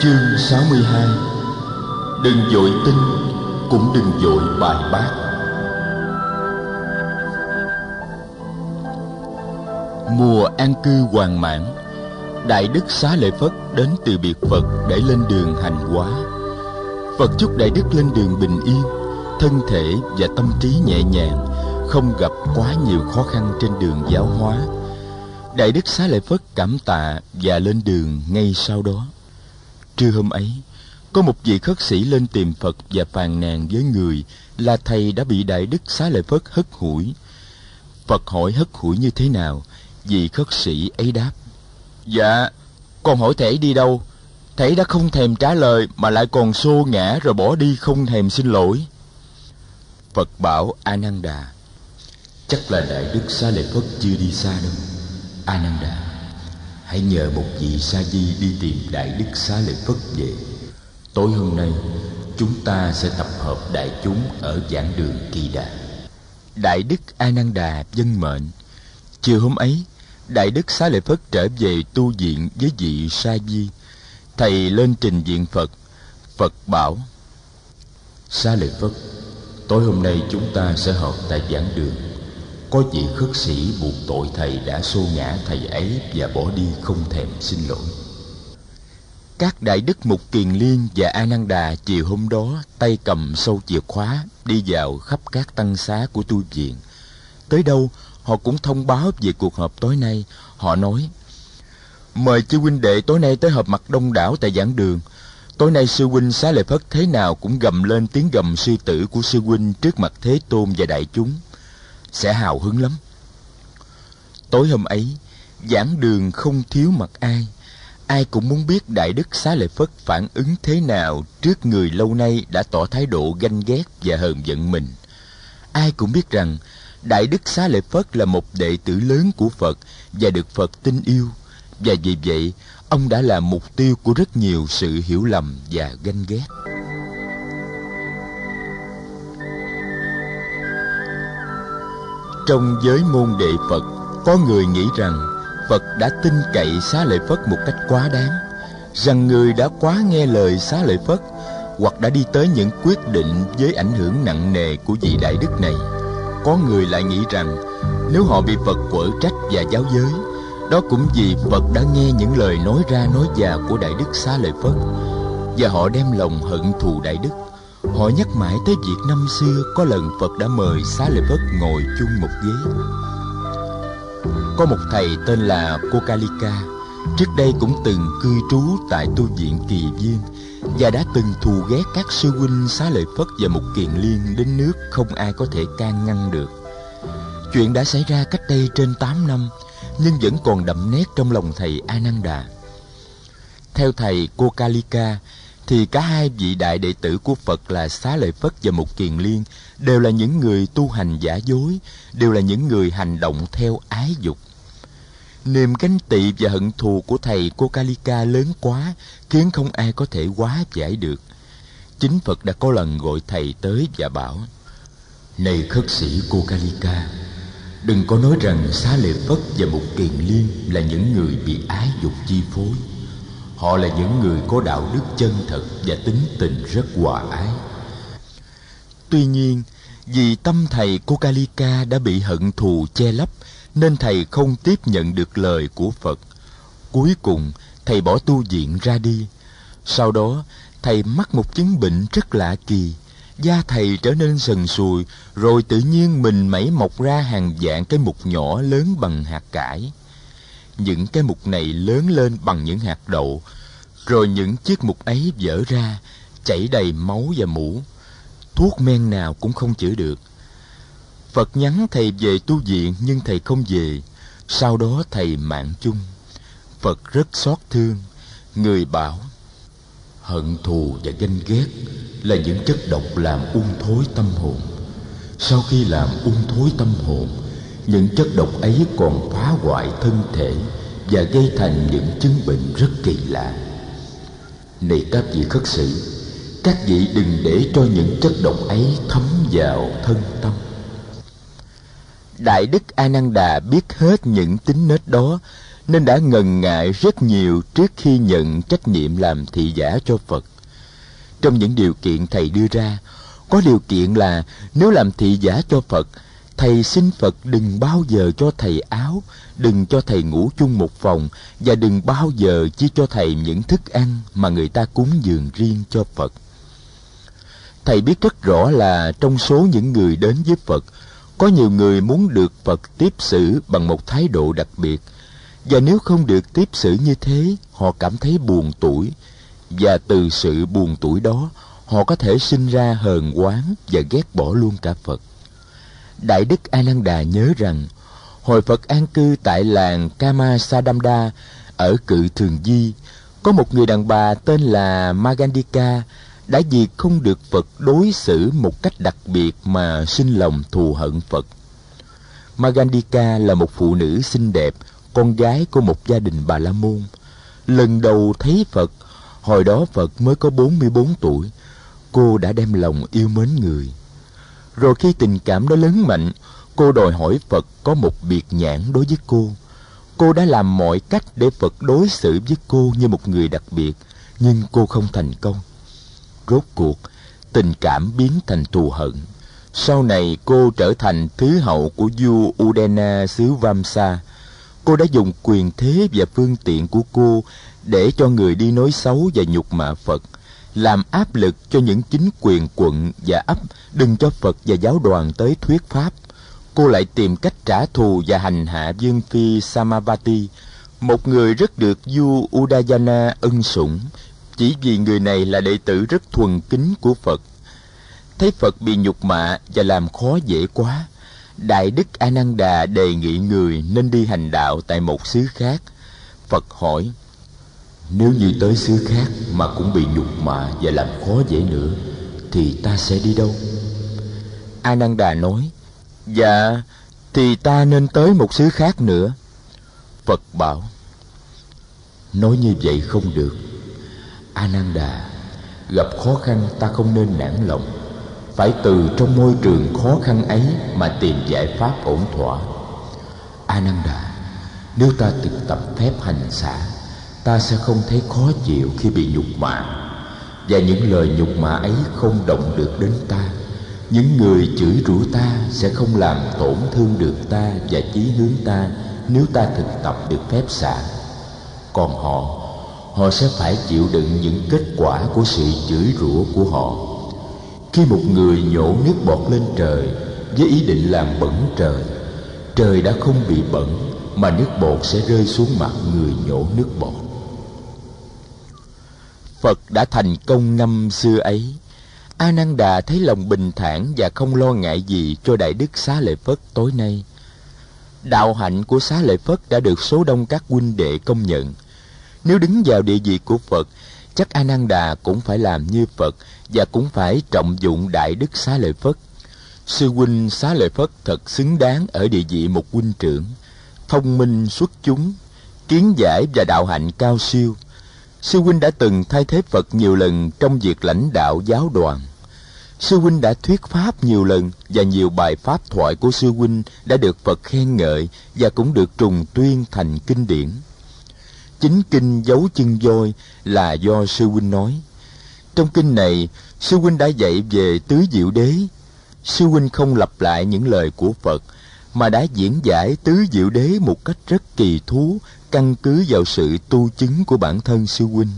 Chương 62 Đừng dội tin Cũng đừng dội bài bác Mùa an cư hoàng mãn Đại Đức Xá Lợi Phất đến từ biệt Phật để lên đường hành hóa. Phật chúc Đại Đức lên đường bình yên, Thân thể và tâm trí nhẹ nhàng, Không gặp quá nhiều khó khăn trên đường giáo hóa. Đại Đức Xá Lợi Phất cảm tạ và lên đường ngay sau đó. Trưa hôm ấy, có một vị khất sĩ lên tìm Phật và phàn nàn với người là thầy đã bị Đại Đức Xá Lợi Phất hất hủi. Phật hỏi hất hủi như thế nào, vị khất sĩ ấy đáp. Dạ, con hỏi thể đi đâu? Thể đã không thèm trả lời mà lại còn xô ngã rồi bỏ đi không thèm xin lỗi. Phật bảo A Nan Đà chắc là Đại Đức Xá Lợi Phất chưa đi xa đâu. A Nan Đà hãy nhờ một vị sa di đi tìm đại đức xá lợi phất về. Tối hôm nay, chúng ta sẽ tập hợp đại chúng ở giảng đường kỳ đà. Đại đức a nan đà dân mệnh, chiều hôm ấy, đại đức xá lợi phất trở về tu viện với vị sa di. Thầy lên trình diện phật phật bảo, xá lợi phất, tối hôm nay chúng ta sẽ họp tại giảng đường có vị khất sĩ buộc tội thầy đã xô ngã thầy ấy và bỏ đi không thèm xin lỗi. Các đại đức mục kiền liên và a nan đà chiều hôm đó tay cầm sâu chìa khóa đi vào khắp các tăng xá của tu viện. Tới đâu, họ cũng thông báo về cuộc họp tối nay. Họ nói, mời chư huynh đệ tối nay tới họp mặt đông đảo tại giảng đường. Tối nay sư huynh xá lợi phất thế nào cũng gầm lên tiếng gầm sư tử của sư huynh trước mặt thế tôn và đại chúng sẽ hào hứng lắm. Tối hôm ấy, giảng đường không thiếu mặt ai. Ai cũng muốn biết đại đức xá lợi phất phản ứng thế nào trước người lâu nay đã tỏ thái độ ganh ghét và hờn giận mình. Ai cũng biết rằng, đại đức xá lợi phất là một đệ tử lớn của phật và được phật tin yêu. Và vì vậy, ông đã là mục tiêu của rất nhiều sự hiểu lầm và ganh ghét. Trong giới môn đệ phật, có người nghĩ rằng phật đã tin cậy xá lợi phất một cách quá đáng, rằng người đã quá nghe lời xá lợi phất hoặc đã đi tới những quyết định với ảnh hưởng nặng nề của vị đại đức này. Có người lại nghĩ rằng nếu họ bị phật quở trách và giáo giới, đó cũng vì phật đã nghe những lời nói ra nói vào của đại đức xá lợi phất và họ đem lòng hận thù đại đức. Họ nhắc mãi tới việc năm xưa có lần Phật đã mời Xá Lợi Phất ngồi chung một ghế. Có một thầy tên là Kokalika, trước đây cũng từng cư trú tại tu viện Kỳ Viên và đã từng thù ghét các sư huynh Xá Lợi Phất và một kiền liên đến nước không ai có thể can ngăn được. Chuyện đã xảy ra cách đây trên 8 năm, nhưng vẫn còn đậm nét trong lòng thầy Ananda. Theo thầy Kokalika, thì cả hai vị đại đệ tử của Phật là Xá Lợi Phất và Mục Kiền Liên đều là những người tu hành giả dối, đều là những người hành động theo ái dục. Niềm ganh tị và hận thù của thầy cô Kalika lớn quá, khiến không ai có thể hóa giải được. Chính Phật đã có lần gọi thầy tới và bảo, Này khất sĩ cô Kalika, đừng có nói rằng Xá Lợi Phất và Mục Kiền Liên là những người bị ái dục chi phối Họ là những người có đạo đức chân thật và tính tình rất hòa ái. Tuy nhiên, vì tâm thầy Kokalika đã bị hận thù che lấp, nên thầy không tiếp nhận được lời của Phật. Cuối cùng, thầy bỏ tu viện ra đi. Sau đó, thầy mắc một chứng bệnh rất lạ kỳ. Da thầy trở nên sần sùi, rồi tự nhiên mình mẩy mọc ra hàng dạng cái mục nhỏ lớn bằng hạt cải những cái mục này lớn lên bằng những hạt đậu, rồi những chiếc mục ấy vỡ ra, chảy đầy máu và mũ. Thuốc men nào cũng không chữa được. Phật nhắn thầy về tu viện, nhưng thầy không về. Sau đó thầy mạng chung. Phật rất xót thương. Người bảo, hận thù và ganh ghét là những chất độc làm ung thối tâm hồn. Sau khi làm ung thối tâm hồn những chất độc ấy còn phá hoại thân thể và gây thành những chứng bệnh rất kỳ lạ này các vị khất sĩ các vị đừng để cho những chất độc ấy thấm vào thân tâm đại đức a nan đà biết hết những tính nết đó nên đã ngần ngại rất nhiều trước khi nhận trách nhiệm làm thị giả cho Phật. Trong những điều kiện thầy đưa ra, có điều kiện là nếu làm thị giả cho Phật, thầy xin Phật đừng bao giờ cho thầy áo, đừng cho thầy ngủ chung một phòng và đừng bao giờ chỉ cho thầy những thức ăn mà người ta cúng dường riêng cho Phật. Thầy biết rất rõ là trong số những người đến với Phật, có nhiều người muốn được Phật tiếp xử bằng một thái độ đặc biệt, và nếu không được tiếp xử như thế, họ cảm thấy buồn tuổi, và từ sự buồn tuổi đó, họ có thể sinh ra hờn oán và ghét bỏ luôn cả Phật. Đại Đức A Nan Đà nhớ rằng, hồi Phật an cư tại làng Kama Sadamda ở cự Thường Di, có một người đàn bà tên là Magandika đã vì không được Phật đối xử một cách đặc biệt mà sinh lòng thù hận Phật. Magandika là một phụ nữ xinh đẹp, con gái của một gia đình Bà La Môn. Lần đầu thấy Phật, hồi đó Phật mới có 44 tuổi, cô đã đem lòng yêu mến người. Rồi khi tình cảm đó lớn mạnh, cô đòi hỏi Phật có một biệt nhãn đối với cô. Cô đã làm mọi cách để Phật đối xử với cô như một người đặc biệt, nhưng cô không thành công. Rốt cuộc, tình cảm biến thành thù hận. Sau này cô trở thành thứ hậu của vua Udena xứ Vamsa. Cô đã dùng quyền thế và phương tiện của cô để cho người đi nói xấu và nhục mạ Phật, làm áp lực cho những chính quyền quận và ấp đừng cho Phật và giáo đoàn tới thuyết pháp. Cô lại tìm cách trả thù và hành hạ Dương Phi Samavati, một người rất được Du Udayana ân sủng, chỉ vì người này là đệ tử rất thuần kính của Phật. Thấy Phật bị nhục mạ và làm khó dễ quá, Đại Đức Ananda Đà đề nghị người nên đi hành đạo tại một xứ khác. Phật hỏi: nếu như tới xứ khác mà cũng bị nhục mạ và làm khó dễ nữa thì ta sẽ đi đâu? A Nan Đà nói: Dạ, thì ta nên tới một xứ khác nữa. Phật bảo: Nói như vậy không được a nan đà gặp khó khăn ta không nên nản lòng phải từ trong môi trường khó khăn ấy mà tìm giải pháp ổn thỏa a nan đà nếu ta thực tập phép hành xả ta sẽ không thấy khó chịu khi bị nhục mạ. Và những lời nhục mạ ấy không động được đến ta. Những người chửi rủa ta sẽ không làm tổn thương được ta và chí hướng ta nếu ta thực tập được phép xả còn họ họ sẽ phải chịu đựng những kết quả của sự chửi rủa của họ. Khi một người nhổ nước bọt lên trời với ý định làm bẩn trời trời đã không bị bẩn mà nước bọt sẽ rơi xuống mặt người nhổ nước bọt phật đã thành công năm xưa ấy a nan đà thấy lòng bình thản và không lo ngại gì cho đại đức xá lợi phất tối nay đạo hạnh của xá lợi phất đã được số đông các huynh đệ công nhận nếu đứng vào địa vị của Phật, chắc A Nan Đà cũng phải làm như Phật và cũng phải trọng dụng đại đức xá lợi Phất. Sư huynh xá lợi Phất thật xứng đáng ở địa vị một huynh trưởng, thông minh xuất chúng, kiến giải và đạo hạnh cao siêu. Sư huynh đã từng thay thế Phật nhiều lần trong việc lãnh đạo giáo đoàn. Sư huynh đã thuyết pháp nhiều lần và nhiều bài pháp thoại của sư huynh đã được Phật khen ngợi và cũng được trùng tuyên thành kinh điển. Chính kinh dấu chân voi là do sư huynh nói. Trong kinh này, sư huynh đã dạy về tứ diệu đế. Sư huynh không lặp lại những lời của Phật, mà đã diễn giải tứ diệu đế một cách rất kỳ thú, căn cứ vào sự tu chứng của bản thân sư huynh.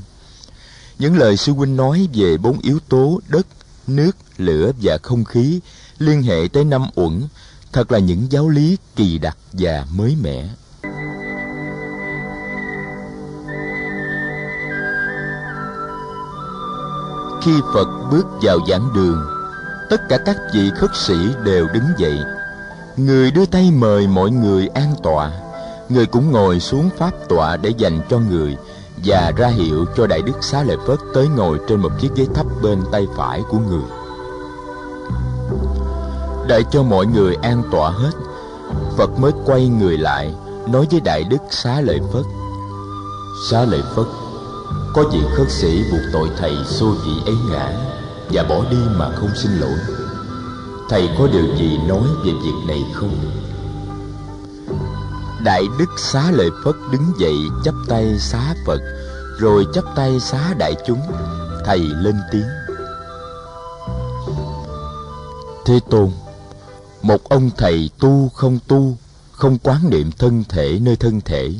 Những lời sư huynh nói về bốn yếu tố đất, nước, lửa và không khí liên hệ tới năm uẩn, thật là những giáo lý kỳ đặc và mới mẻ. Khi Phật bước vào giảng đường Tất cả các vị khất sĩ đều đứng dậy Người đưa tay mời mọi người an tọa Người cũng ngồi xuống pháp tọa để dành cho người Và ra hiệu cho Đại Đức Xá Lợi Phất tới ngồi trên một chiếc ghế thấp bên tay phải của người Đợi cho mọi người an tọa hết, Phật mới quay người lại, Nói với Đại Đức Xá Lợi Phất, Xá Lợi Phất, có vị khất sĩ buộc tội thầy xô vị ấy ngã Và bỏ đi mà không xin lỗi Thầy có điều gì nói về việc này không? Đại Đức Xá Lợi Phất đứng dậy chắp tay xá Phật, Rồi chắp tay xá đại chúng, Thầy lên tiếng. Thế Tôn, Một ông thầy tu không tu, Không quán niệm thân thể nơi thân thể,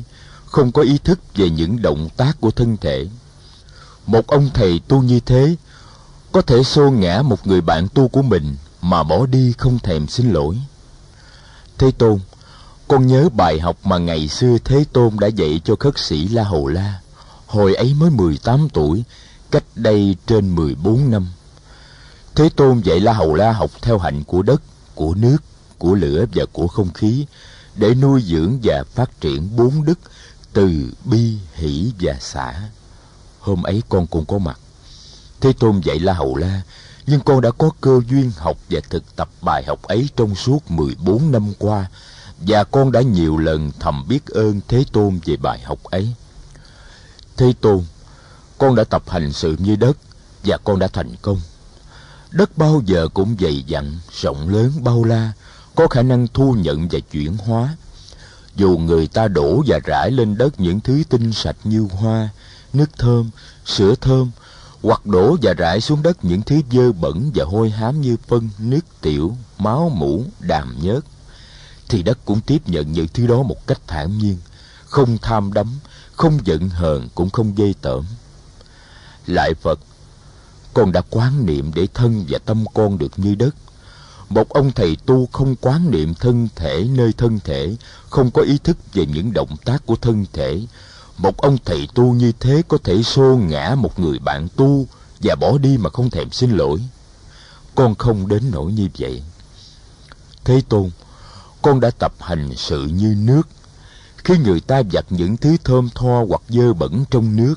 Không có ý thức về những động tác của thân thể. Một ông thầy tu như thế, Có thể xô ngã một người bạn tu của mình Mà bỏ đi không thèm xin lỗi. Thế Tôn con nhớ bài học mà ngày xưa Thế Tôn đã dạy cho khất sĩ La Hầu La. Hồi ấy mới 18 tuổi, cách đây trên 14 năm. Thế Tôn dạy La Hầu La học theo hạnh của đất, của nước, của lửa và của không khí, để nuôi dưỡng và phát triển bốn đức từ bi, hỷ và xả. Hôm ấy con cũng có mặt. Thế Tôn dạy La Hầu La, nhưng con đã có cơ duyên học và thực tập bài học ấy trong suốt 14 năm qua, và con đã nhiều lần thầm biết ơn Thế Tôn về bài học ấy. Thế Tôn, con đã tập hành sự như đất và con đã thành công. Đất bao giờ cũng dày dặn, rộng lớn bao la, có khả năng thu nhận và chuyển hóa. Dù người ta đổ và rải lên đất những thứ tinh sạch như hoa, nước thơm, sữa thơm, hoặc đổ và rải xuống đất những thứ dơ bẩn và hôi hám như phân, nước tiểu, máu mủ, đàm nhớt, thì đất cũng tiếp nhận những thứ đó một cách thản nhiên, không tham đắm, không giận hờn cũng không ghê tởm. Lại Phật, con đã quán niệm để thân và tâm con được như đất. Một ông thầy tu không quán niệm thân thể nơi thân thể, không có ý thức về những động tác của thân thể. Một ông thầy tu như thế có thể xô ngã một người bạn tu và bỏ đi mà không thèm xin lỗi. Con không đến nỗi như vậy. Thế Tôn, con đã tập hành sự như nước. Khi người ta giặt những thứ thơm tho hoặc dơ bẩn trong nước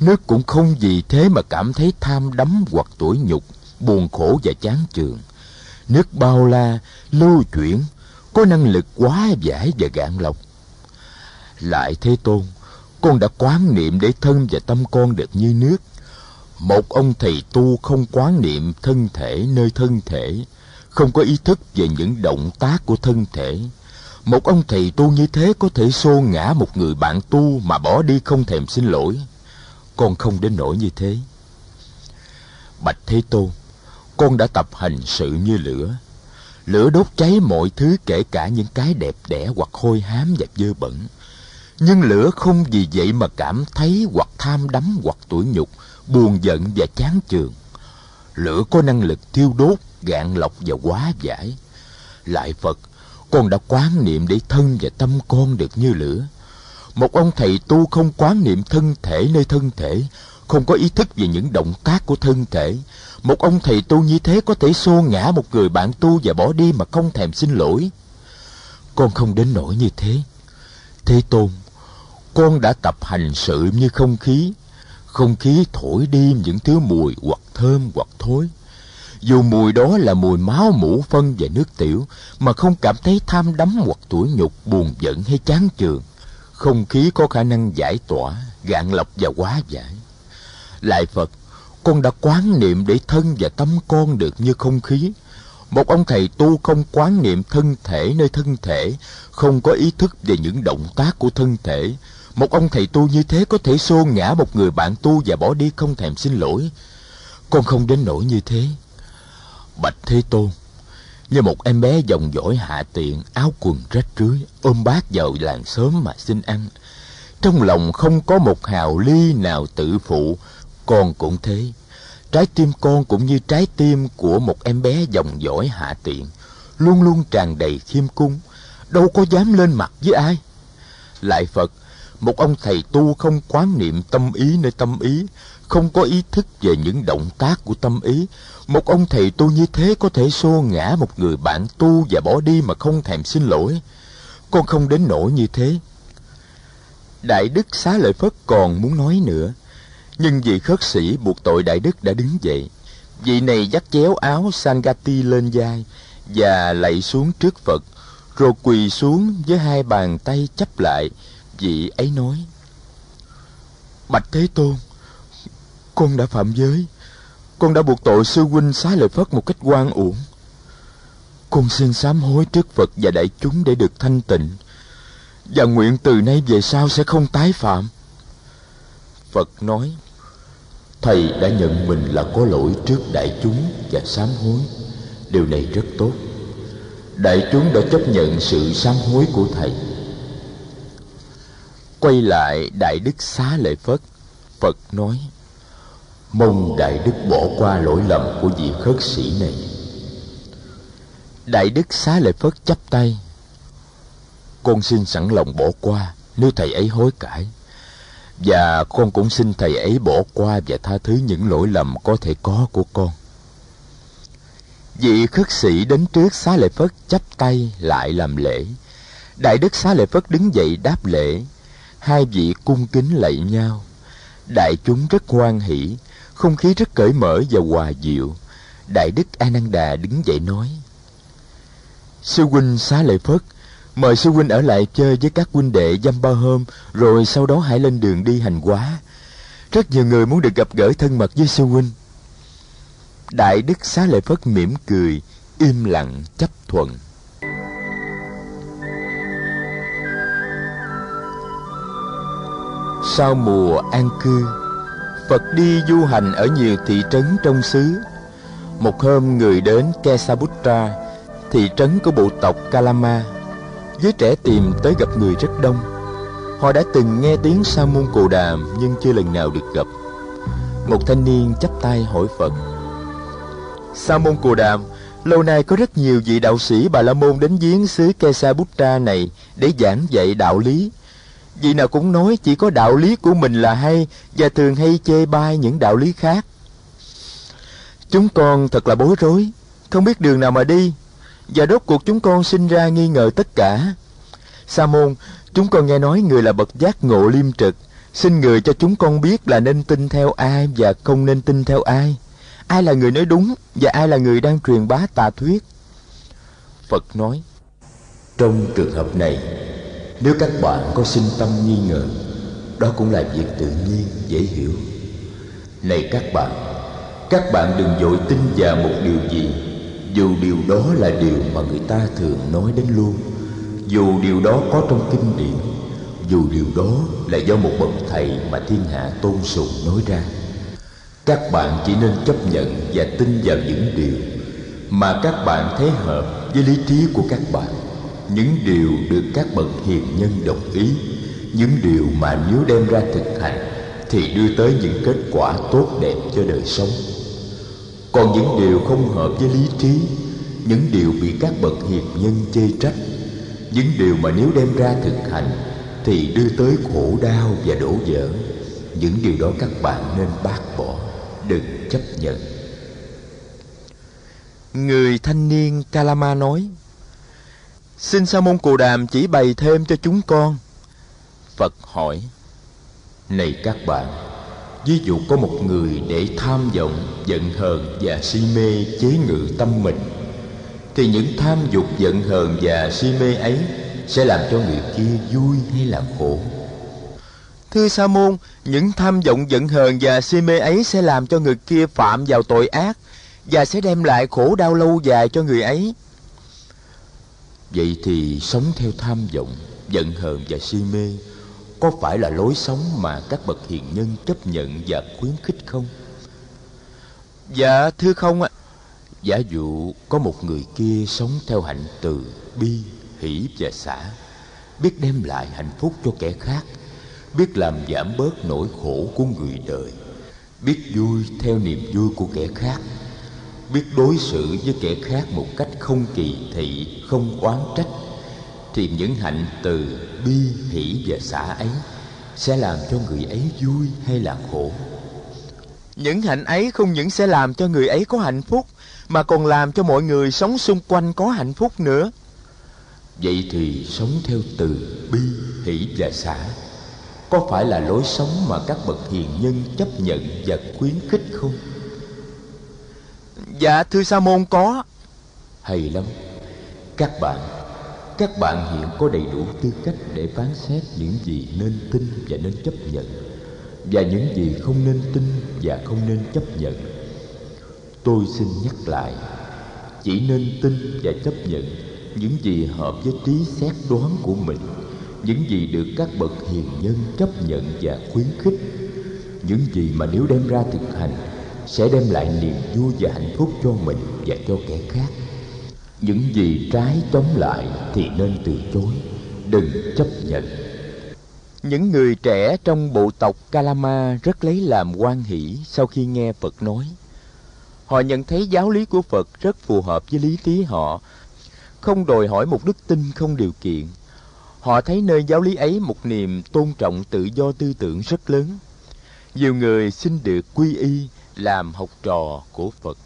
nước cũng không vì thế mà cảm thấy tham đắm hoặc tủi nhục, buồn khổ và chán chường. Nước bao la, lưu chuyển, có năng lực quá giải và gạn lọc. Lại thế tôn, con đã quán niệm để thân và tâm con được như nước. Một ông thầy tu không quán niệm thân thể nơi thân thể không có ý thức về những động tác của thân thể. Một ông thầy tu như thế có thể xô ngã một người bạn tu mà bỏ đi không thèm xin lỗi. Con không đến nỗi như thế. Bạch thế tôn, con đã tập hành sự như lửa. Lửa đốt cháy mọi thứ kể cả những cái đẹp đẽ hoặc hôi hám và dơ bẩn. Nhưng lửa không vì vậy mà cảm thấy hoặc tham đắm hoặc tủi nhục, buồn giận và chán chường. Lửa có năng lực thiêu đốt gạn lọc và quá giải. Lại phật, con đã quán niệm để thân và tâm con được như lửa. Một ông thầy tu không quán niệm thân thể nơi thân thể, không có ý thức về những động tác của thân thể. Một ông thầy tu như thế có thể xô ngã một người bạn tu và bỏ đi mà không thèm xin lỗi. Con không đến nỗi như thế. Thế tôn, con đã tập hành sự như không khí. Không khí thổi đi những thứ mùi hoặc thơm hoặc thối dù mùi đó là mùi máu mũ phân và nước tiểu, mà không cảm thấy tham đắm hoặc tủi nhục, buồn giận hay chán chường. Không khí có khả năng giải tỏa, gạn lọc và hóa giải. Lại phật, con đã quán niệm để thân và tâm con được như không khí. Một ông thầy tu không quán niệm thân thể nơi thân thể, không có ý thức về những động tác của thân thể. Một ông thầy tu như thế có thể xô ngã một người bạn tu và bỏ đi không thèm xin lỗi. Con không đến nỗi như thế bạch thế tôn. Như một em bé dòng dõi hạ tiện, áo quần rách rưới, ôm bát vào làng sớm mà xin ăn. Trong lòng không có một hào ly nào tự phụ, con cũng thế. Trái tim con cũng như trái tim của một em bé dòng dõi hạ tiện, luôn luôn tràn đầy khiêm cung, đâu có dám lên mặt với ai. Lại phật một ông thầy tu không quán niệm tâm ý nơi tâm ý, không có ý thức về những động tác của tâm ý. Một ông thầy tu như thế có thể xô ngã một người bạn tu và bỏ đi mà không thèm xin lỗi. Con không đến nỗi như thế. Đại đức xá lợi phất còn muốn nói nữa. Nhưng vị khất sĩ buộc tội đại đức đã đứng dậy. Vị này dắt chéo áo sangati lên vai và lạy xuống trước phật, rồi quỳ xuống với hai bàn tay chấp lại vị ấy nói. Bạch thế tôn, con đã phạm giới. Con đã buộc tội sư huynh xá lợi phất một cách oan uổng. Con xin sám hối trước phật và đại chúng để được thanh tịnh. Và nguyện từ nay về sau sẽ không tái phạm. Phật nói, thầy đã nhận mình là có lỗi trước đại chúng và sám hối. Điều này rất tốt. Đại chúng đã chấp nhận sự sám hối của thầy quay lại đại đức xá lợi phất. Phật nói, mong đại đức bỏ qua lỗi lầm của vị khất sĩ này. Đại đức xá lợi phất chắp tay, con xin sẵn lòng bỏ qua nếu thầy ấy hối cải. Và con cũng xin thầy ấy bỏ qua và tha thứ những lỗi lầm có thể có của con. Vị khất sĩ đến trước xá lợi phất chắp tay lại làm lễ. Đại đức xá lợi phất đứng dậy đáp lễ hai vị cung kính lạy nhau. Đại chúng rất hoan hỷ, không khí rất cởi mở và hòa dịu đại đức a nan đà đứng dậy nói, sư huynh xá lợi phất, mời sư huynh ở lại chơi với các huynh đệ dăm ba hôm, rồi sau đó hãy lên đường đi hành quá rất nhiều người muốn được gặp gỡ thân mật với sư huynh. Đại đức xá lợi phất mỉm cười, im lặng chấp thuận. Sau mùa an cư, phật đi du hành ở nhiều thị trấn trong xứ. Một hôm người đến kesaputra thị trấn của bộ tộc kalama. Giới trẻ tìm tới gặp người rất đông. Họ đã từng nghe tiếng sa môn cồ đàm nhưng chưa lần nào được gặp. Một thanh niên chắp tay hỏi phật, sa môn cồ đàm, lâu nay có rất nhiều vị đạo sĩ bà la môn đến giếng xứ kesaputra này để giảng dạy đạo lý vị nào cũng nói chỉ có đạo lý của mình là hay và thường hay chê bai những đạo lý khác. Chúng con thật là bối rối, không biết đường nào mà đi, và đốt cuộc chúng con sinh ra nghi ngờ tất cả. Sa môn, chúng con nghe nói người là bậc giác ngộ liêm trực, xin người cho chúng con biết là nên tin theo ai và không nên tin theo ai. Ai là người nói đúng và ai là người đang truyền bá tà thuyết? Phật nói, trong trường hợp này nếu các bạn có sinh tâm nghi ngờ, đó cũng là việc tự nhiên, dễ hiểu. Này các bạn các bạn đừng dội tin vào một điều gì, dù điều đó là điều mà người ta thường nói đến luôn. Dù điều đó có trong kinh điển, dù điều đó là do một bậc thầy mà thiên hạ tôn sùng nói ra. Các bạn chỉ nên chấp nhận và tin vào những điều mà các bạn thấy hợp với lý trí của các bạn những điều được các bậc hiền nhân đồng ý, những điều mà nếu đem ra thực hành thì đưa tới những kết quả tốt đẹp cho đời sống. Còn những điều không hợp với lý trí, những điều bị các bậc hiền nhân chê trách, những điều mà nếu đem ra thực hành thì đưa tới khổ đau và đổ vỡ, những điều đó các bạn nên bác bỏ, đừng chấp nhận. Người thanh niên kalama nói xin sa môn cù đàm chỉ bày thêm cho chúng con. Phật hỏi, này các bạn, ví dụ có một người để tham vọng, giận hờn và si mê chế ngự tâm mình, thì những tham dục, giận hờn và si mê ấy sẽ làm cho người kia vui hay là khổ? Thưa sa môn, những tham vọng, giận hờn và si mê ấy sẽ làm cho người kia phạm vào tội ác và sẽ đem lại khổ đau lâu dài cho người ấy vậy thì sống theo tham vọng giận hờn và si mê có phải là lối sống mà các bậc hiền nhân chấp nhận và khuyến khích không? Dạ thưa không ạ. Giả dụ có một người kia sống theo hạnh từ bi hỷ và xả biết đem lại hạnh phúc cho kẻ khác biết làm giảm bớt nỗi khổ của người đời biết vui theo niềm vui của kẻ khác biết đối xử với kẻ khác một cách không kỳ thị không oán trách thì những hạnh từ bi hỷ và xả ấy sẽ làm cho người ấy vui hay là khổ. Những hạnh ấy không những sẽ làm cho người ấy có hạnh phúc mà còn làm cho mọi người sống xung quanh có hạnh phúc nữa. Vậy thì sống theo từ bi hỷ và xả có phải là lối sống mà các bậc hiền nhân chấp nhận và khuyến khích không? Dạ thưa sa môn có hay lắm. Các bạn các bạn hiện có đầy đủ tư cách để phán xét những gì nên tin và nên chấp nhận, và những gì không nên tin và không nên chấp nhận. Tôi xin nhắc lại, chỉ nên tin và chấp nhận những gì hợp với trí xét đoán của mình, những gì được các bậc hiền nhân chấp nhận và khuyến khích. Những gì mà nếu đem ra thực hành sẽ đem lại niềm vui và hạnh phúc cho mình và cho kẻ khác những gì trái chống lại thì nên từ chối đừng chấp nhận những người trẻ trong bộ tộc Kalama rất lấy làm quan hỷ sau khi nghe Phật nói. Họ nhận thấy giáo lý của Phật rất phù hợp với lý trí họ, không đòi hỏi một đức tin không điều kiện. Họ thấy nơi giáo lý ấy một niềm tôn trọng tự do tư tưởng rất lớn. Nhiều người xin được quy y làm học trò của Phật.